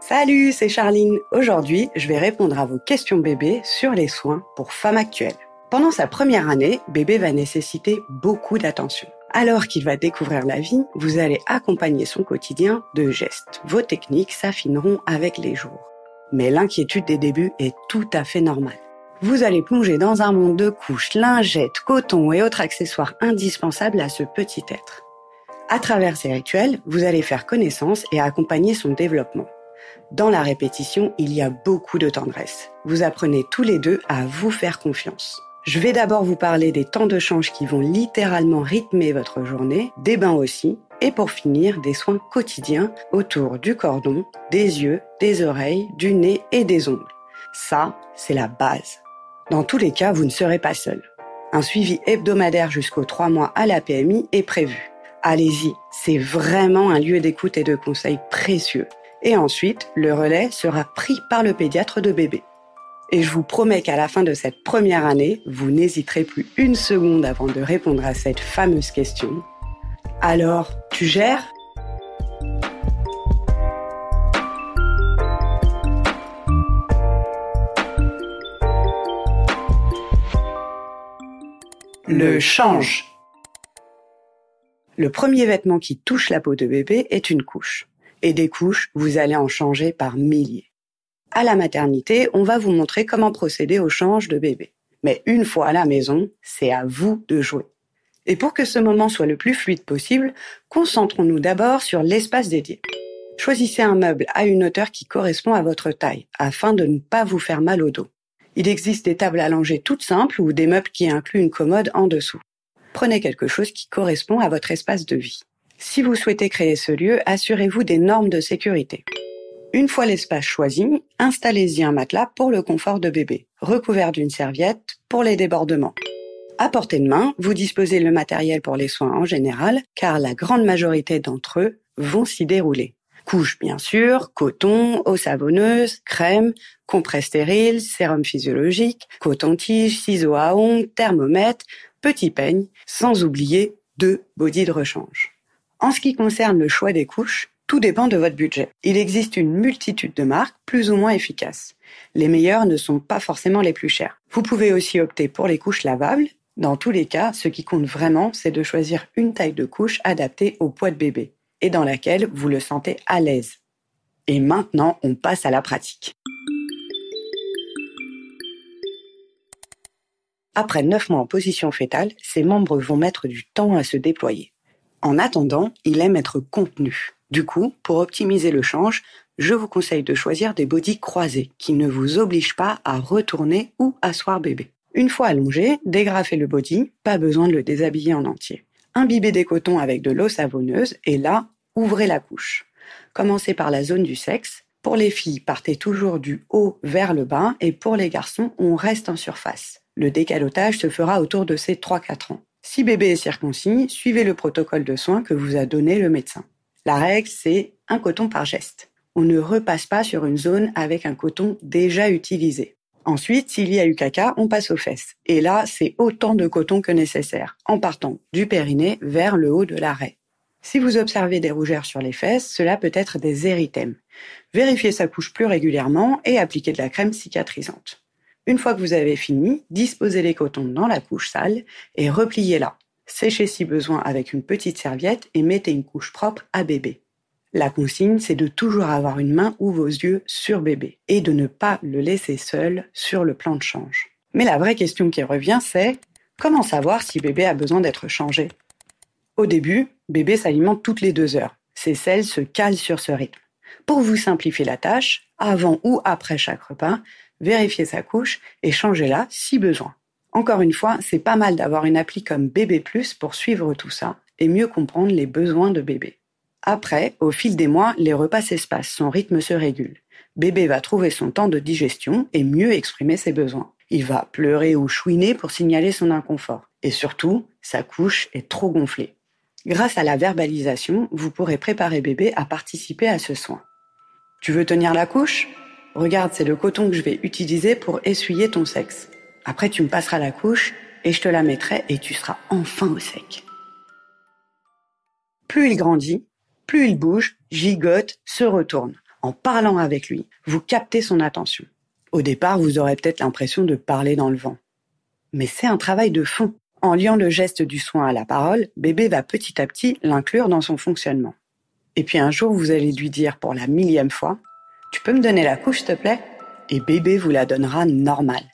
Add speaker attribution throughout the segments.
Speaker 1: Salut, c'est Charline. Aujourd'hui, je vais répondre à vos questions bébés sur les soins pour femmes actuelles. Pendant sa première année, bébé va nécessiter beaucoup d'attention. Alors qu'il va découvrir la vie, vous allez accompagner son quotidien de gestes. Vos techniques s'affineront avec les jours. Mais l'inquiétude des débuts est tout à fait normale. Vous allez plonger dans un monde de couches, lingettes, coton et autres accessoires indispensables à ce petit être. À travers ces rituels, vous allez faire connaissance et accompagner son développement. Dans la répétition, il y a beaucoup de tendresse. Vous apprenez tous les deux à vous faire confiance. Je vais d'abord vous parler des temps de change qui vont littéralement rythmer votre journée, des bains aussi, et pour finir, des soins quotidiens autour du cordon, des yeux, des oreilles, du nez et des ongles. Ça, c'est la base. Dans tous les cas, vous ne serez pas seul. Un suivi hebdomadaire jusqu'aux trois mois à la PMI est prévu. Allez-y, c'est vraiment un lieu d'écoute et de conseils précieux. Et ensuite, le relais sera pris par le pédiatre de bébé. Et je vous promets qu'à la fin de cette première année, vous n'hésiterez plus une seconde avant de répondre à cette fameuse question. Alors, tu gères? Le change. Le premier vêtement qui touche la peau de bébé est une couche. Et des couches, vous allez en changer par milliers. À la maternité, on va vous montrer comment procéder au change de bébé. Mais une fois à la maison, c'est à vous de jouer. Et pour que ce moment soit le plus fluide possible, concentrons-nous d'abord sur l'espace dédié. Choisissez un meuble à une hauteur qui correspond à votre taille, afin de ne pas vous faire mal au dos. Il existe des tables allongées toutes simples ou des meubles qui incluent une commode en dessous. Prenez quelque chose qui correspond à votre espace de vie. Si vous souhaitez créer ce lieu, assurez-vous des normes de sécurité. Une fois l'espace choisi, installez-y un matelas pour le confort de bébé, recouvert d'une serviette pour les débordements. À portée de main, vous disposez le matériel pour les soins en général, car la grande majorité d'entre eux vont s'y dérouler. Couche bien sûr, coton, eau savonneuse, crème, compresse stérile, sérum physiologique, coton-tige, ciseaux à ongles, thermomètre, petit peigne, sans oublier deux body de rechange. En ce qui concerne le choix des couches, tout dépend de votre budget. Il existe une multitude de marques plus ou moins efficaces. Les meilleures ne sont pas forcément les plus chères. Vous pouvez aussi opter pour les couches lavables. Dans tous les cas, ce qui compte vraiment, c'est de choisir une taille de couche adaptée au poids de bébé et dans laquelle vous le sentez à l'aise. Et maintenant, on passe à la pratique. Après 9 mois en position fétale, ses membres vont mettre du temps à se déployer. En attendant, il aime être contenu. Du coup, pour optimiser le change, je vous conseille de choisir des bodys croisés qui ne vous obligent pas à retourner ou asseoir bébé. Une fois allongé, dégrafez le body, pas besoin de le déshabiller en entier. Imbibez des cotons avec de l'eau savonneuse et là, ouvrez la couche. Commencez par la zone du sexe. Pour les filles, partez toujours du haut vers le bas et pour les garçons, on reste en surface. Le décalotage se fera autour de ces 3-4 ans. Si bébé est circoncis, suivez le protocole de soins que vous a donné le médecin. La règle, c'est un coton par geste. On ne repasse pas sur une zone avec un coton déjà utilisé. Ensuite, s'il y a eu caca, on passe aux fesses. Et là, c'est autant de coton que nécessaire, en partant du périnée vers le haut de l'arrêt. Si vous observez des rougeurs sur les fesses, cela peut être des érythèmes. Vérifiez sa couche plus régulièrement et appliquez de la crème cicatrisante. Une fois que vous avez fini, disposez les cotons dans la couche sale et repliez-la. Séchez si besoin avec une petite serviette et mettez une couche propre à bébé. La consigne, c'est de toujours avoir une main ou vos yeux sur bébé et de ne pas le laisser seul sur le plan de change. Mais la vraie question qui revient, c'est comment savoir si bébé a besoin d'être changé? Au début, bébé s'alimente toutes les deux heures. Ses selles se calent sur ce rythme. Pour vous simplifier la tâche, avant ou après chaque repas, vérifiez sa couche et changez-la si besoin. Encore une fois, c'est pas mal d'avoir une appli comme Bébé Plus pour suivre tout ça et mieux comprendre les besoins de bébé. Après, au fil des mois, les repas s'espacent, son rythme se régule. Bébé va trouver son temps de digestion et mieux exprimer ses besoins. Il va pleurer ou chouiner pour signaler son inconfort. Et surtout, sa couche est trop gonflée. Grâce à la verbalisation, vous pourrez préparer bébé à participer à ce soin. Tu veux tenir la couche? Regarde, c'est le coton que je vais utiliser pour essuyer ton sexe. Après, tu me passeras la couche et je te la mettrai et tu seras enfin au sec. Plus il grandit, plus il bouge, gigote, se retourne. En parlant avec lui, vous captez son attention. Au départ, vous aurez peut-être l'impression de parler dans le vent. Mais c'est un travail de fond. En liant le geste du soin à la parole, bébé va petit à petit l'inclure dans son fonctionnement. Et puis un jour, vous allez lui dire pour la millième fois, Tu peux me donner la couche, s'il te plaît? Et bébé vous la donnera normale.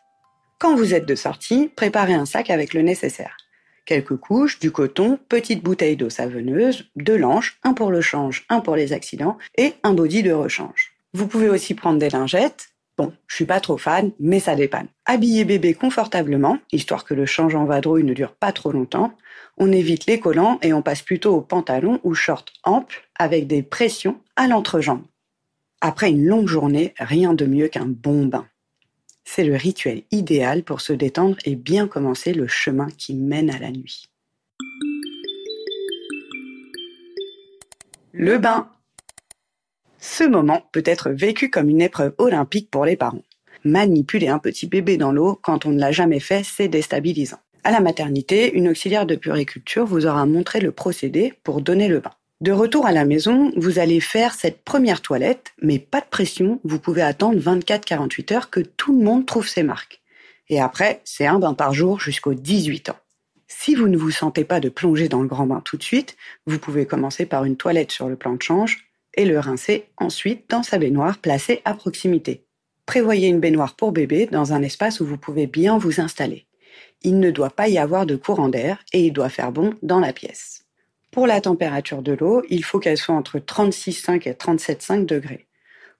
Speaker 1: Quand vous êtes de sortie, préparez un sac avec le nécessaire. Quelques couches, du coton, petite bouteille d'eau savonneuse, deux langes, un pour le change, un pour les accidents, et un body de rechange. Vous pouvez aussi prendre des lingettes, Bon, je suis pas trop fan, mais ça dépanne. Habiller bébé confortablement, histoire que le change en vadrouille ne dure pas trop longtemps. On évite les collants et on passe plutôt au pantalon ou short ample avec des pressions à l'entrejambe. Après une longue journée, rien de mieux qu'un bon bain. C'est le rituel idéal pour se détendre et bien commencer le chemin qui mène à la nuit. Le bain. Ce moment peut être vécu comme une épreuve olympique pour les parents. Manipuler un petit bébé dans l'eau quand on ne l'a jamais fait, c'est déstabilisant. À la maternité, une auxiliaire de puriculture vous aura montré le procédé pour donner le bain. De retour à la maison, vous allez faire cette première toilette, mais pas de pression, vous pouvez attendre 24-48 heures que tout le monde trouve ses marques. Et après, c'est un bain par jour jusqu'aux 18 ans. Si vous ne vous sentez pas de plonger dans le grand bain tout de suite, vous pouvez commencer par une toilette sur le plan de change, et le rincer ensuite dans sa baignoire placée à proximité. Prévoyez une baignoire pour bébé dans un espace où vous pouvez bien vous installer. Il ne doit pas y avoir de courant d'air et il doit faire bon dans la pièce. Pour la température de l'eau, il faut qu'elle soit entre 36,5 et 37,5 degrés.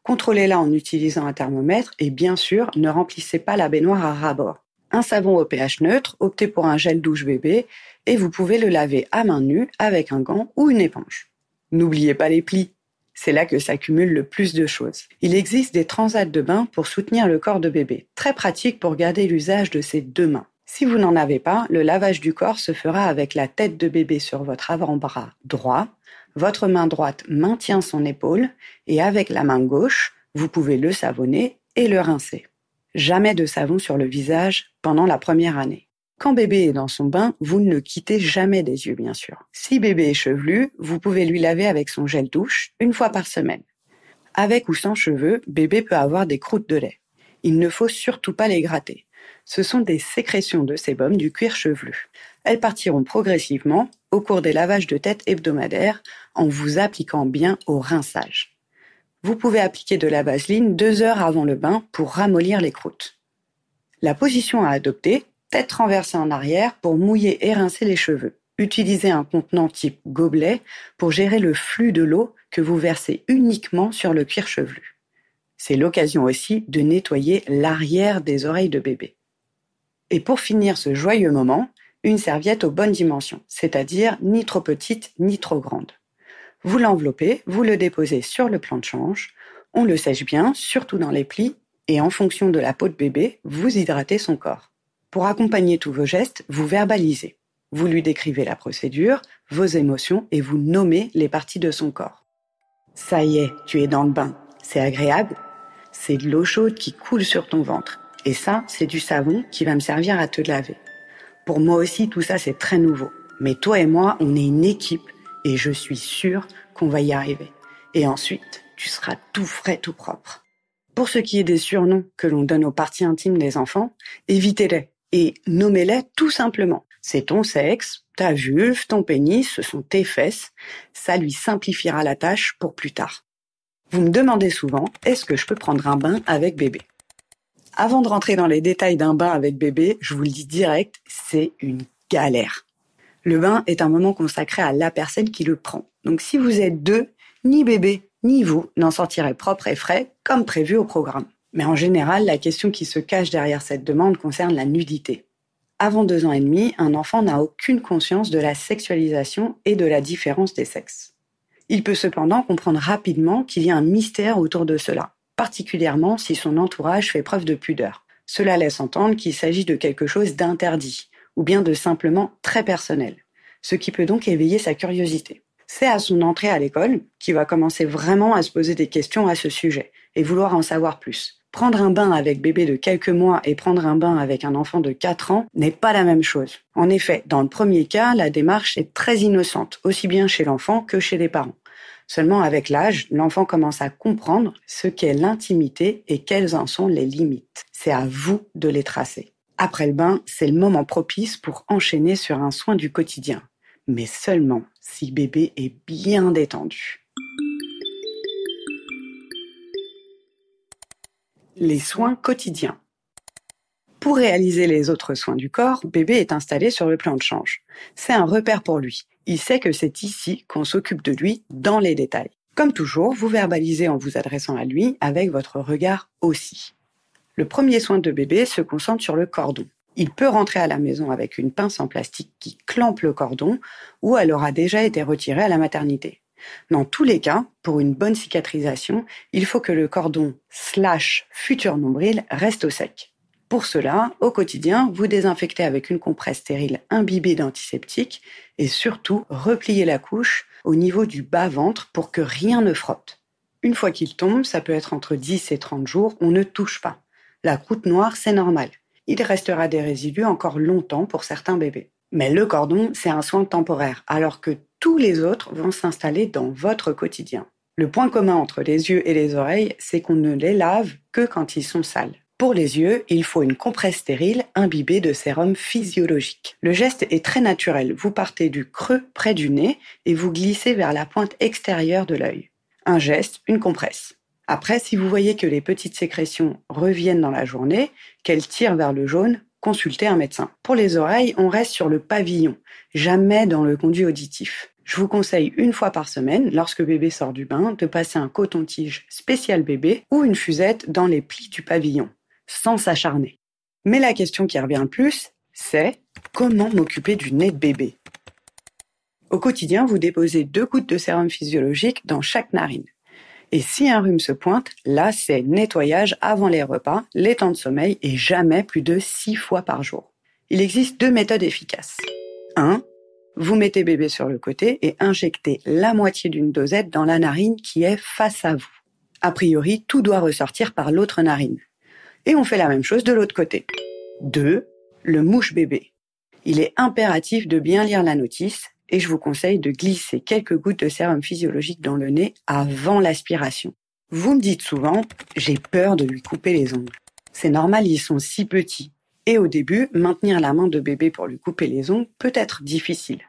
Speaker 1: Contrôlez-la en utilisant un thermomètre et bien sûr, ne remplissez pas la baignoire à ras-bord. Un savon au pH neutre, optez pour un gel douche bébé et vous pouvez le laver à main nue avec un gant ou une éponge. N'oubliez pas les plis. C'est là que s'accumule le plus de choses. Il existe des transats de bain pour soutenir le corps de bébé, très pratique pour garder l'usage de ses deux mains. Si vous n'en avez pas, le lavage du corps se fera avec la tête de bébé sur votre avant-bras droit, votre main droite maintient son épaule et avec la main gauche, vous pouvez le savonner et le rincer. Jamais de savon sur le visage pendant la première année. Quand bébé est dans son bain, vous ne le quittez jamais des yeux, bien sûr. Si bébé est chevelu, vous pouvez lui laver avec son gel douche une fois par semaine. Avec ou sans cheveux, bébé peut avoir des croûtes de lait. Il ne faut surtout pas les gratter. Ce sont des sécrétions de sébum du cuir chevelu. Elles partiront progressivement au cours des lavages de tête hebdomadaires en vous appliquant bien au rinçage. Vous pouvez appliquer de la vaseline deux heures avant le bain pour ramollir les croûtes. La position à adopter, tête renversée en arrière pour mouiller et rincer les cheveux. Utilisez un contenant type gobelet pour gérer le flux de l'eau que vous versez uniquement sur le cuir chevelu. C'est l'occasion aussi de nettoyer l'arrière des oreilles de bébé. Et pour finir ce joyeux moment, une serviette aux bonnes dimensions, c'est-à-dire ni trop petite ni trop grande. Vous l'enveloppez, vous le déposez sur le plan de change, on le sèche bien, surtout dans les plis, et en fonction de la peau de bébé, vous hydratez son corps. Pour accompagner tous vos gestes, vous verbalisez. Vous lui décrivez la procédure, vos émotions et vous nommez les parties de son corps. Ça y est, tu es dans le bain. C'est agréable. C'est de l'eau chaude qui coule sur ton ventre. Et ça, c'est du savon qui va me servir à te laver. Pour moi aussi, tout ça, c'est très nouveau. Mais toi et moi, on est une équipe et je suis sûre qu'on va y arriver. Et ensuite, tu seras tout frais, tout propre. Pour ce qui est des surnoms que l'on donne aux parties intimes des enfants, évitez-les et nommez-les tout simplement. C'est ton sexe, ta vulve, ton pénis, ce sont tes fesses. Ça lui simplifiera la tâche pour plus tard. Vous me demandez souvent, est-ce que je peux prendre un bain avec bébé? Avant de rentrer dans les détails d'un bain avec bébé, je vous le dis direct, c'est une galère. Le bain est un moment consacré à la personne qui le prend. Donc si vous êtes deux, ni bébé, ni vous n'en sortirez propre et frais comme prévu au programme. Mais en général, la question qui se cache derrière cette demande concerne la nudité. Avant deux ans et demi, un enfant n'a aucune conscience de la sexualisation et de la différence des sexes. Il peut cependant comprendre rapidement qu'il y a un mystère autour de cela, particulièrement si son entourage fait preuve de pudeur. Cela laisse entendre qu'il s'agit de quelque chose d'interdit, ou bien de simplement très personnel, ce qui peut donc éveiller sa curiosité. C'est à son entrée à l'école qu'il va commencer vraiment à se poser des questions à ce sujet et vouloir en savoir plus. Prendre un bain avec bébé de quelques mois et prendre un bain avec un enfant de 4 ans n'est pas la même chose. En effet, dans le premier cas, la démarche est très innocente, aussi bien chez l'enfant que chez les parents. Seulement avec l'âge, l'enfant commence à comprendre ce qu'est l'intimité et quelles en sont les limites. C'est à vous de les tracer. Après le bain, c'est le moment propice pour enchaîner sur un soin du quotidien. Mais seulement si bébé est bien détendu. Les soins quotidiens. Pour réaliser les autres soins du corps, bébé est installé sur le plan de change. C'est un repère pour lui. Il sait que c'est ici qu'on s'occupe de lui dans les détails. Comme toujours, vous verbalisez en vous adressant à lui avec votre regard aussi. Le premier soin de bébé se concentre sur le cordon. Il peut rentrer à la maison avec une pince en plastique qui clampe le cordon ou elle aura déjà été retirée à la maternité. Dans tous les cas, pour une bonne cicatrisation, il faut que le cordon slash futur nombril reste au sec. Pour cela, au quotidien, vous désinfectez avec une compresse stérile imbibée d'antiseptique et surtout repliez la couche au niveau du bas-ventre pour que rien ne frotte. Une fois qu'il tombe, ça peut être entre 10 et 30 jours, on ne touche pas. La croûte noire, c'est normal. Il restera des résidus encore longtemps pour certains bébés. Mais le cordon, c'est un soin temporaire, alors que tous les autres vont s'installer dans votre quotidien. Le point commun entre les yeux et les oreilles, c'est qu'on ne les lave que quand ils sont sales. Pour les yeux, il faut une compresse stérile imbibée de sérum physiologique. Le geste est très naturel. Vous partez du creux près du nez et vous glissez vers la pointe extérieure de l'œil. Un geste, une compresse. Après, si vous voyez que les petites sécrétions reviennent dans la journée, qu'elles tirent vers le jaune, consultez un médecin. Pour les oreilles, on reste sur le pavillon, jamais dans le conduit auditif. Je vous conseille une fois par semaine, lorsque bébé sort du bain, de passer un coton-tige spécial bébé ou une fusette dans les plis du pavillon sans s'acharner. Mais la question qui revient le plus, c'est comment m'occuper du nez de bébé? Au quotidien, vous déposez deux gouttes de sérum physiologique dans chaque narine. Et si un rhume se pointe, là, c'est nettoyage avant les repas, les temps de sommeil et jamais plus de six fois par jour. Il existe deux méthodes efficaces. 1. Vous mettez bébé sur le côté et injectez la moitié d'une dosette dans la narine qui est face à vous. A priori, tout doit ressortir par l'autre narine. Et on fait la même chose de l'autre côté. 2. Le mouche bébé. Il est impératif de bien lire la notice et je vous conseille de glisser quelques gouttes de sérum physiologique dans le nez avant l'aspiration. Vous me dites souvent, j'ai peur de lui couper les ongles. C'est normal, ils sont si petits. Et au début, maintenir la main de bébé pour lui couper les ongles peut être difficile.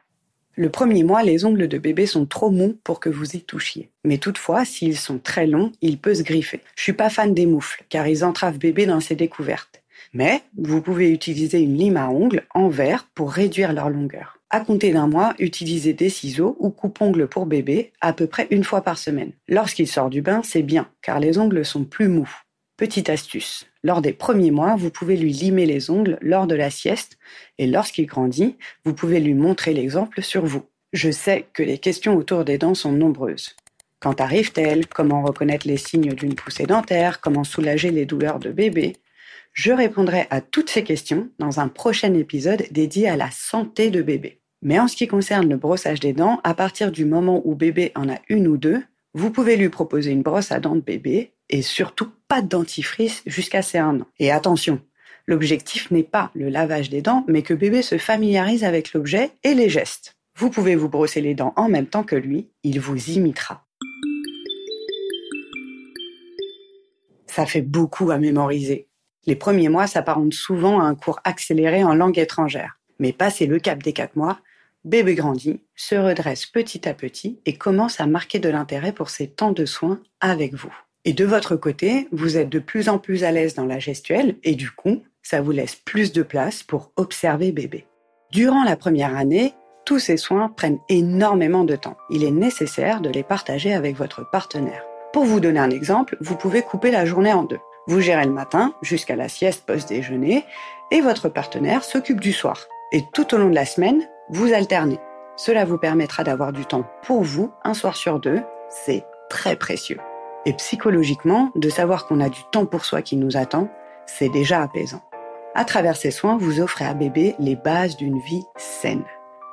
Speaker 1: Le premier mois, les ongles de bébé sont trop mous pour que vous y touchiez. Mais toutefois, s'ils sont très longs, il peut se griffer. Je suis pas fan des moufles, car ils entravent bébé dans ses découvertes. Mais vous pouvez utiliser une lime à ongles en verre pour réduire leur longueur. À compter d'un mois, utilisez des ciseaux ou coupe-ongles pour bébé à peu près une fois par semaine. Lorsqu'il sort du bain, c'est bien, car les ongles sont plus mous. Petite astuce. Lors des premiers mois, vous pouvez lui limer les ongles lors de la sieste et lorsqu'il grandit, vous pouvez lui montrer l'exemple sur vous. Je sais que les questions autour des dents sont nombreuses. Quand arrive-t-elle? Comment reconnaître les signes d'une poussée dentaire? Comment soulager les douleurs de bébé? Je répondrai à toutes ces questions dans un prochain épisode dédié à la santé de bébé. Mais en ce qui concerne le brossage des dents, à partir du moment où bébé en a une ou deux, vous pouvez lui proposer une brosse à dents de bébé et surtout pas de dentifrice jusqu'à ses un an. Et attention, l'objectif n'est pas le lavage des dents, mais que bébé se familiarise avec l'objet et les gestes. Vous pouvez vous brosser les dents en même temps que lui, il vous imitera. Ça fait beaucoup à mémoriser. Les premiers mois s'apparentent souvent à un cours accéléré en langue étrangère. Mais passé le cap des quatre mois, bébé grandit, se redresse petit à petit et commence à marquer de l'intérêt pour ses temps de soins avec vous. Et de votre côté, vous êtes de plus en plus à l'aise dans la gestuelle et du coup, ça vous laisse plus de place pour observer bébé. Durant la première année, tous ces soins prennent énormément de temps. Il est nécessaire de les partager avec votre partenaire. Pour vous donner un exemple, vous pouvez couper la journée en deux. Vous gérez le matin jusqu'à la sieste post-déjeuner et votre partenaire s'occupe du soir. Et tout au long de la semaine, vous alternez. Cela vous permettra d'avoir du temps pour vous un soir sur deux. C'est très précieux. Et psychologiquement, de savoir qu'on a du temps pour soi qui nous attend, c'est déjà apaisant. À travers ces soins, vous offrez à bébé les bases d'une vie saine.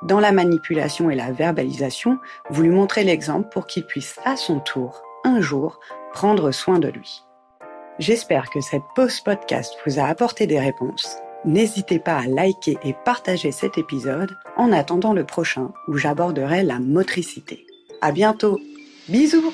Speaker 1: Dans la manipulation et la verbalisation, vous lui montrez l'exemple pour qu'il puisse à son tour, un jour, prendre soin de lui. J'espère que cette pause podcast vous a apporté des réponses. N'hésitez pas à liker et partager cet épisode en attendant le prochain où j'aborderai la motricité. À bientôt! Bisous